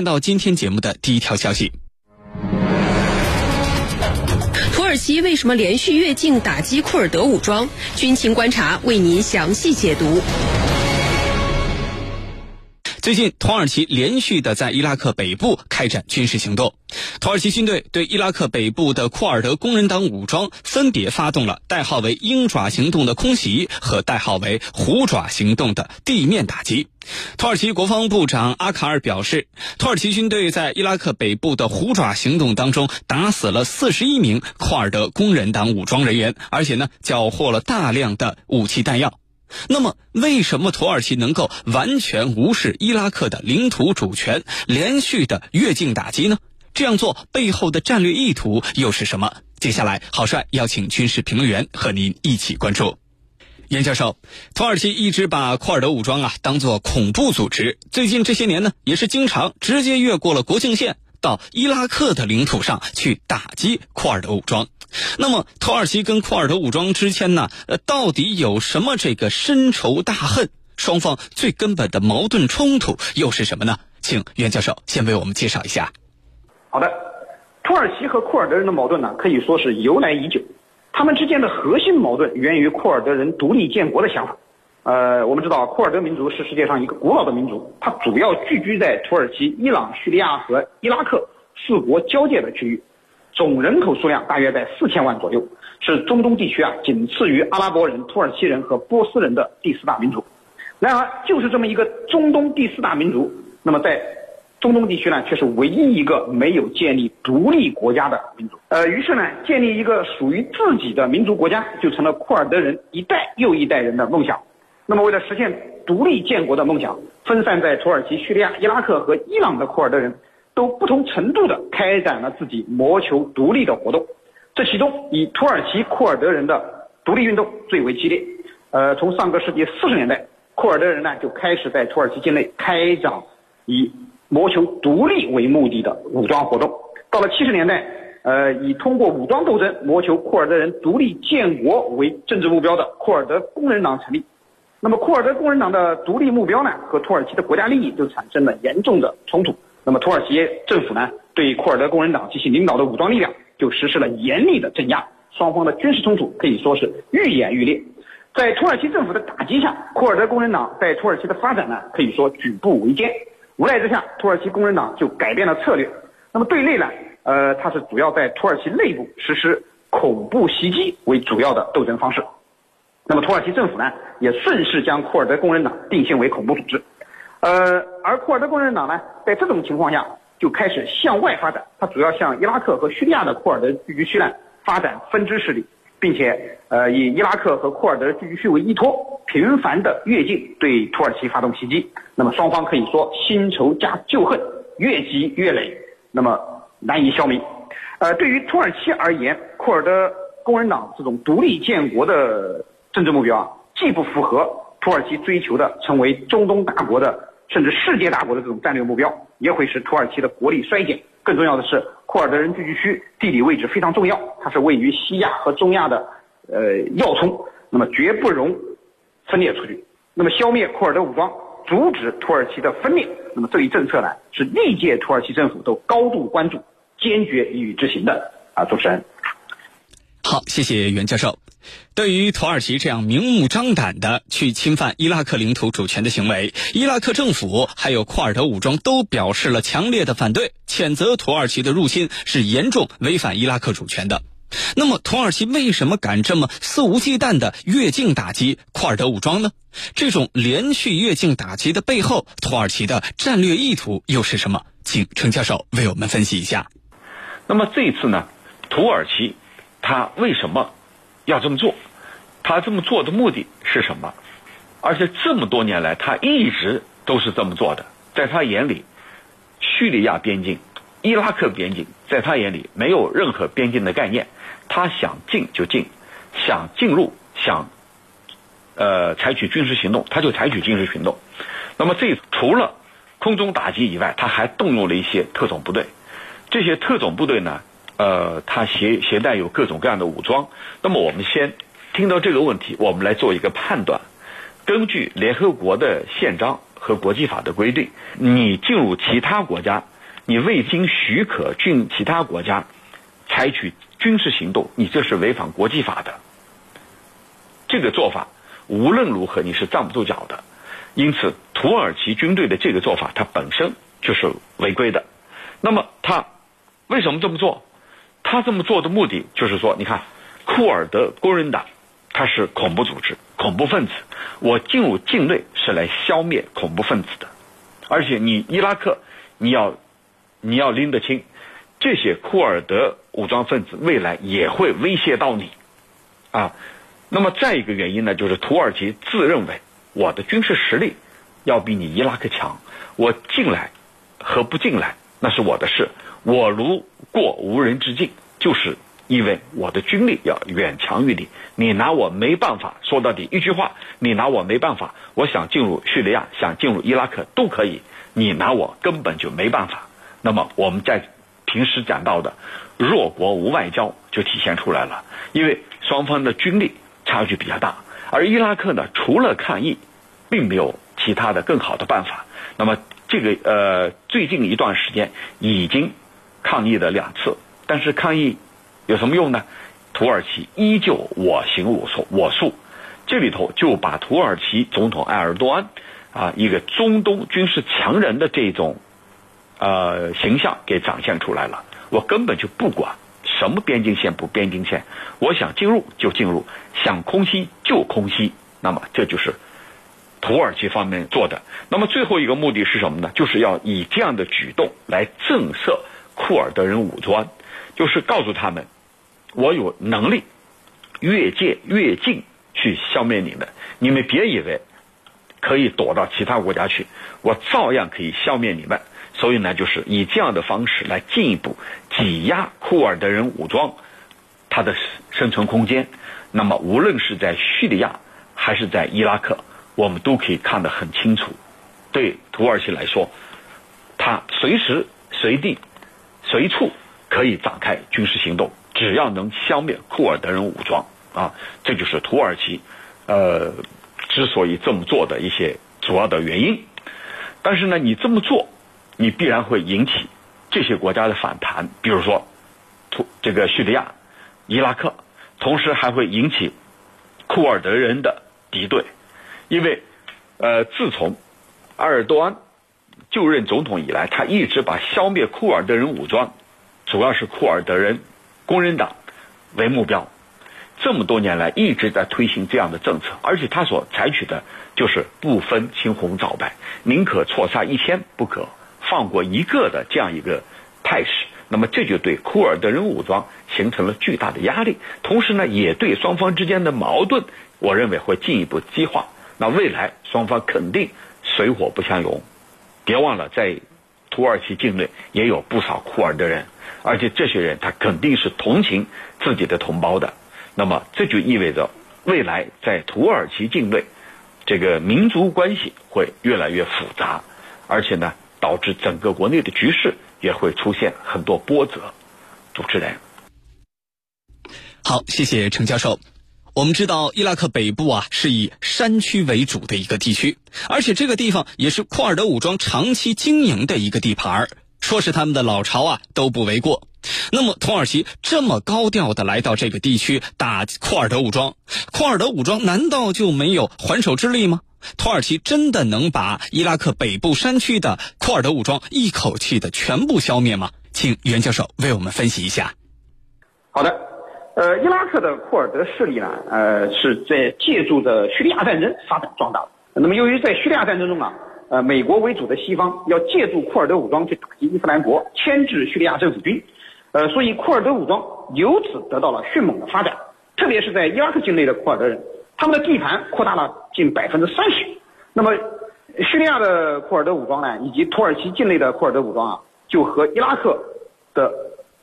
看到今天节目的第一条消息。土耳其为什么连续越境打击库尔德武装？军情观察为您详细解读。最近，土耳其连续的在伊拉克北部开展军事行动。土耳其军队对伊拉克北部的库尔德工人党武装分别发动了代号为“鹰爪行动”的空袭和代号为“虎爪行动”的地面打击。土耳其国防部长阿卡尔表示，土耳其军队在伊拉克北部的“虎爪行动”当中打死了四十一名库尔德工人党武装人员，而且呢，缴获了大量的武器弹药。那么，为什么土耳其能够完全无视伊拉克的领土主权，连续的越境打击呢？这样做背后的战略意图又是什么？接下来，郝帅邀请军事评论员和您一起关注。严教授，土耳其一直把库尔德武装啊当作恐怖组织，最近这些年呢，也是经常直接越过了国境线，到伊拉克的领土上去打击库尔德武装。那么，土耳其跟库尔德武装之间呢，呃，到底有什么这个深仇大恨？双方最根本的矛盾冲突又是什么呢？请袁教授先为我们介绍一下。好的，土耳其和库尔德人的矛盾呢，可以说是由来已久。他们之间的核心矛盾源于库尔德人独立建国的想法。呃，我们知道库尔德民族是世界上一个古老的民族，它主要聚居在土耳其、伊朗、叙利亚和伊拉克四国交界的区域。总人口数量大约在四千万左右，是中东地区啊仅次于阿拉伯人、土耳其人和波斯人的第四大民族。然而，就是这么一个中东第四大民族，那么在中东地区呢，却是唯一一个没有建立独立国家的民族。呃，于是呢，建立一个属于自己的民族国家，就成了库尔德人一代又一代人的梦想。那么，为了实现独立建国的梦想，分散在土耳其、叙利亚、伊拉克和伊朗的库尔德人。都不同程度地开展了自己谋求独立的活动，这其中以土耳其库尔德人的独立运动最为激烈。呃，从上个世纪四十年代，库尔德人呢就开始在土耳其境内开展以谋求独立为目的的武装活动。到了七十年代，呃，以通过武装斗争谋求库尔德人独立建国为政治目标的库尔德工人党成立。那么，库尔德工人党的独立目标呢，和土耳其的国家利益就产生了严重的冲突。那么土耳其政府呢，对库尔德工人党及其领导的武装力量就实施了严厉的镇压，双方的军事冲突可以说是愈演愈烈。在土耳其政府的打击下，库尔德工人党在土耳其的发展呢，可以说举步维艰。无奈之下，土耳其工人党就改变了策略。那么对内呢，呃，它是主要在土耳其内部实施恐怖袭击为主要的斗争方式。那么土耳其政府呢，也顺势将库尔德工人党定性为恐怖组织。呃，而库尔德工人党呢，在这种情况下就开始向外发展，它主要向伊拉克和叙利亚的库尔德聚居区呢发展分支势力，并且呃以伊拉克和库尔德聚居区为依托，频繁的越境对土耳其发动袭击。那么双方可以说新仇加旧恨，越积越累，那么难以消弭。呃，对于土耳其而言，库尔德工人党这种独立建国的政治目标啊，既不符合土耳其追求的成为中东大国的。甚至世界大国的这种战略目标，也会使土耳其的国力衰减。更重要的是，库尔德人聚居区地理位置非常重要，它是位于西亚和中亚的呃要冲，那么绝不容分裂出去。那么消灭库尔德武装，阻止土耳其的分裂，那么这一政策呢，是历届土耳其政府都高度关注、坚决予以执行的。啊，主持人。好，谢谢袁教授。对于土耳其这样明目张胆的去侵犯伊拉克领土主权的行为，伊拉克政府还有库尔德武装都表示了强烈的反对，谴责土耳其的入侵是严重违反伊拉克主权的。那么，土耳其为什么敢这么肆无忌惮的越境打击库尔德武装呢？这种连续越境打击的背后，土耳其的战略意图又是什么？请程教授为我们分析一下。那么这一次呢，土耳其他为什么？要这么做，他这么做的目的是什么？而且这么多年来，他一直都是这么做的。在他眼里，叙利亚边境、伊拉克边境，在他眼里没有任何边境的概念。他想进就进，想进入想呃采取军事行动，他就采取军事行动。那么这除了空中打击以外，他还动用了一些特种部队。这些特种部队呢？呃，他携携带有各种各样的武装。那么，我们先听到这个问题，我们来做一个判断。根据联合国的宪章和国际法的规定，你进入其他国家，你未经许可进其他国家采取军事行动，你这是违反国际法的。这个做法无论如何你是站不住脚的。因此，土耳其军队的这个做法，它本身就是违规的。那么，他为什么这么做？他这么做的目的就是说，你看，库尔德工人党，它是恐怖组织、恐怖分子。我进入境内是来消灭恐怖分子的。而且，你伊拉克，你要你要拎得清，这些库尔德武装分子未来也会威胁到你啊。那么，再一个原因呢，就是土耳其自认为。我的军事实力要比你伊拉克强，我进来和不进来那是我的事。我如过无人之境，就是因为我的军力要远强于你，你拿我没办法。说到底一句话，你拿我没办法。我想进入叙利亚，想进入伊拉克都可以，你拿我根本就没办法。那么我们在平时讲到的弱国无外交就体现出来了，因为双方的军力差距比较大。而伊拉克呢，除了抗议，并没有其他的更好的办法。那么，这个呃，最近一段时间已经抗议了两次，但是抗议有什么用呢？土耳其依旧我行我素，我素。这里头就把土耳其总统埃尔多安啊，一个中东军事强人的这种呃形象给展现出来了。我根本就不管。什么边境线不边境线？我想进入就进入，想空袭就空袭。那么这就是土耳其方面做的。那么最后一个目的是什么呢？就是要以这样的举动来震慑库尔德人武装，就是告诉他们，我有能力越界越境去消灭你们。你们别以为可以躲到其他国家去，我照样可以消灭你们。所以呢，就是以这样的方式来进一步挤压库尔德人武装他的生存空间。那么，无论是在叙利亚还是在伊拉克，我们都可以看得很清楚。对土耳其来说，他随时随地随处可以展开军事行动，只要能消灭库尔德人武装啊，这就是土耳其呃之所以这么做的一些主要的原因。但是呢，你这么做。你必然会引起这些国家的反弹，比如说，土这个叙利亚、伊拉克，同时还会引起库尔德人的敌对，因为呃，自从埃尔多安就任总统以来，他一直把消灭库尔德人武装，主要是库尔德人工人党为目标，这么多年来一直在推行这样的政策，而且他所采取的就是不分青红皂白，宁可错杀一千，不可。放过一个的这样一个态势，那么这就对库尔德人武装形成了巨大的压力，同时呢，也对双方之间的矛盾，我认为会进一步激化。那未来双方肯定水火不相容。别忘了，在土耳其境内也有不少库尔德人，而且这些人他肯定是同情自己的同胞的。那么这就意味着未来在土耳其境内，这个民族关系会越来越复杂，而且呢。导致整个国内的局势也会出现很多波折。主持人，好，谢谢程教授。我们知道，伊拉克北部啊是以山区为主的一个地区，而且这个地方也是库尔德武装长期经营的一个地盘儿，说是他们的老巢啊都不为过。那么，土耳其这么高调的来到这个地区打库尔德武装，库尔德武装难道就没有还手之力吗？土耳其真的能把伊拉克北部山区的库尔德武装一口气的全部消灭吗？请袁教授为我们分析一下。好的，呃，伊拉克的库尔德势力呢，呃，是在借助着叙利亚战争发展壮大的。那么，由于在叙利亚战争中啊，呃，美国为主的西方要借助库尔德武装去打击伊斯兰国，牵制叙利亚政府军，呃，所以库尔德武装由此得到了迅猛的发展，特别是在伊拉克境内的库尔德人。他们的地盘扩大了近百分之三十，那么叙利亚的库尔德武装呢，以及土耳其境内的库尔德武装啊，就和伊拉克的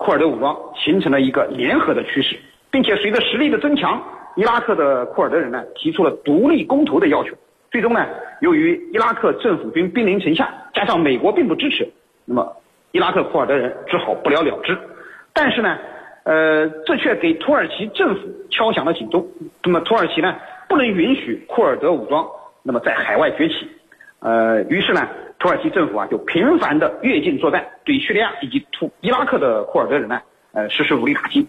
库尔德武装形成了一个联合的趋势，并且随着实力的增强，伊拉克的库尔德人呢提出了独立公投的要求。最终呢，由于伊拉克政府军兵临城下，加上美国并不支持，那么伊拉克库尔德人只好不了了之。但是呢。呃，这却给土耳其政府敲响了警钟。那么，土耳其呢，不能允许库尔德武装那么在海外崛起。呃，于是呢，土耳其政府啊就频繁的越境作战，对叙利亚以及土伊拉克的库尔德人呢，呃，实施武力打击。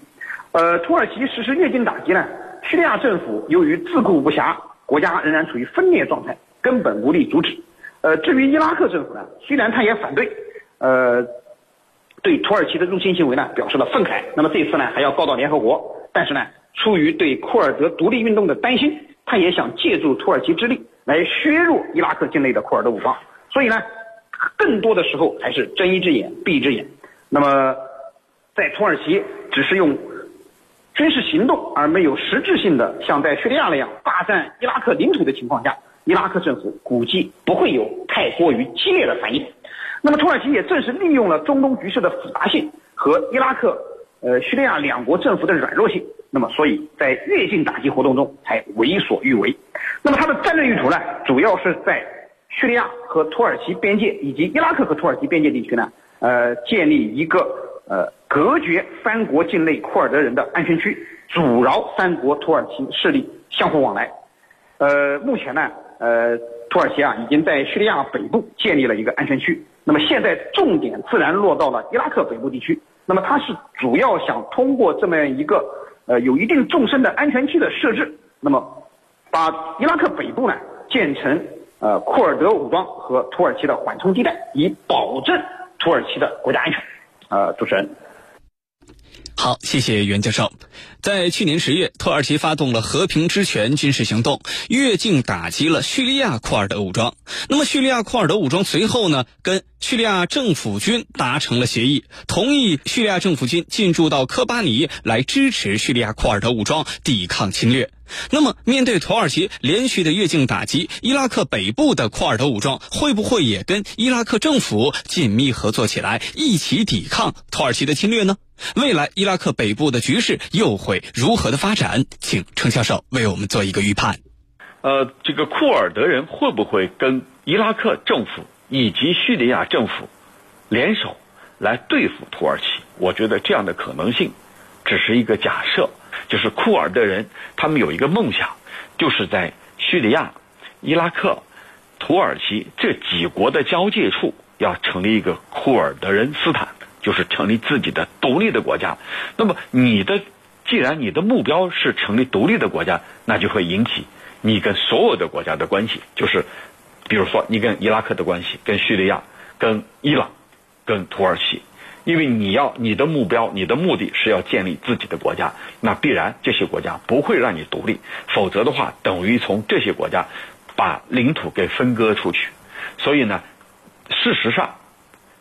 呃，土耳其实施越境打击呢，叙利亚政府由于自顾不暇，国家仍然处于分裂状态，根本无力阻止。呃，至于伊拉克政府呢，虽然他也反对，呃，对土耳其的入侵行为呢表示了愤慨，那么这次呢还要告到联合国，但是呢，出于对库尔德独立运动的担心，他也想借助土耳其之力。来削弱伊拉克境内的库尔德武装，所以呢，更多的时候还是睁一只眼闭一只眼。那么，在土耳其只是用军事行动而没有实质性的像在叙利亚那样霸占伊拉克领土的情况下，伊拉克政府估计不会有太过于激烈的反应。那么，土耳其也正是利用了中东局势的复杂性和伊拉克、呃叙利亚两国政府的软弱性。那么，所以在越境打击活动中才为所欲为。那么，它的战略意图呢，主要是在叙利亚和土耳其边界以及伊拉克和土耳其边界地区呢，呃，建立一个呃隔绝三国境内库尔德人的安全区，阻挠三国土耳其势力相互往来。呃，目前呢，呃，土耳其啊已经在叙利亚北部建立了一个安全区。那么现在重点自然落到了伊拉克北部地区。那么它是主要想通过这么一个。呃，有一定纵深的安全区的设置，那么把伊拉克北部呢建成呃库尔德武装和土耳其的缓冲地带，以保证土耳其的国家安全。呃，主持人。好，谢谢袁教授。在去年十月，土耳其发动了和平之权军事行动，越境打击了叙利亚库尔德武装。那么，叙利亚库尔德武装随后呢，跟叙利亚政府军达成了协议，同意叙利亚政府军进驻到科巴尼来支持叙利亚库尔德武装抵抗侵略。那么，面对土耳其连续的越境打击，伊拉克北部的库尔德武装会不会也跟伊拉克政府紧密合作起来，一起抵抗土耳其的侵略呢？未来伊拉克北部的局势又会如何的发展？请程教授为我们做一个预判。呃，这个库尔德人会不会跟伊拉克政府以及叙利亚政府联手来对付土耳其？我觉得这样的可能性只是一个假设。就是库尔德人，他们有一个梦想，就是在叙利亚、伊拉克、土耳其这几国的交界处，要成立一个库尔德人斯坦。就是成立自己的独立的国家，那么你的既然你的目标是成立独立的国家，那就会引起你跟所有的国家的关系，就是比如说你跟伊拉克的关系、跟叙利亚、跟伊朗、跟土耳其，因为你要你的目标、你的目的是要建立自己的国家，那必然这些国家不会让你独立，否则的话等于从这些国家把领土给分割出去，所以呢，事实上。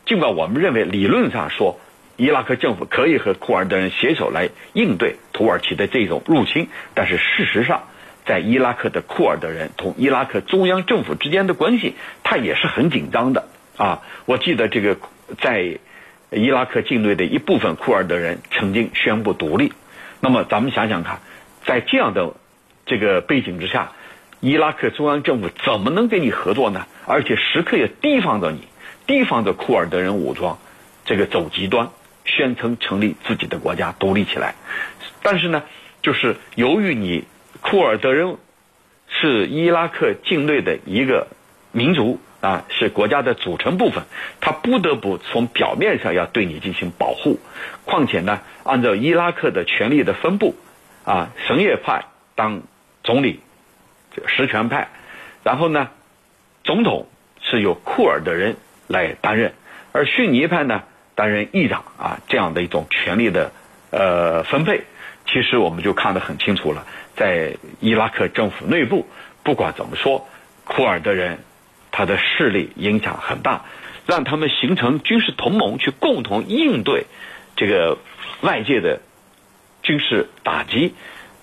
尽管我们认为理论上说，伊拉克政府可以和库尔德人携手来应对土耳其的这种入侵，但是事实上，在伊拉克的库尔德人同伊拉克中央政府之间的关系，它也是很紧张的啊。我记得这个在伊拉克境内的一部分库尔德人曾经宣布独立。那么咱们想想看，在这样的这个背景之下，伊拉克中央政府怎么能跟你合作呢？而且时刻也提防着你。提防着库尔德人武装，这个走极端，宣称成立自己的国家，独立起来。但是呢，就是由于你库尔德人是伊拉克境内的一个民族啊，是国家的组成部分，他不得不从表面上要对你进行保护。况且呢，按照伊拉克的权力的分布啊，什叶派当总理，实权派，然后呢，总统是由库尔德人。来担任，而逊尼派呢担任议长啊，这样的一种权力的呃分配，其实我们就看得很清楚了。在伊拉克政府内部，不管怎么说，库尔德人他的势力影响很大，让他们形成军事同盟去共同应对这个外界的军事打击，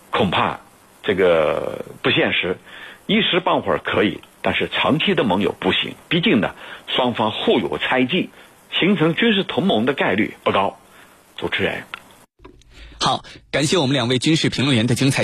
恐怕这个不现实，一时半会儿可以。但是长期的盟友不行，毕竟呢，双方互有猜忌，形成军事同盟的概率不高。主持人，好，感谢我们两位军事评论员的精彩。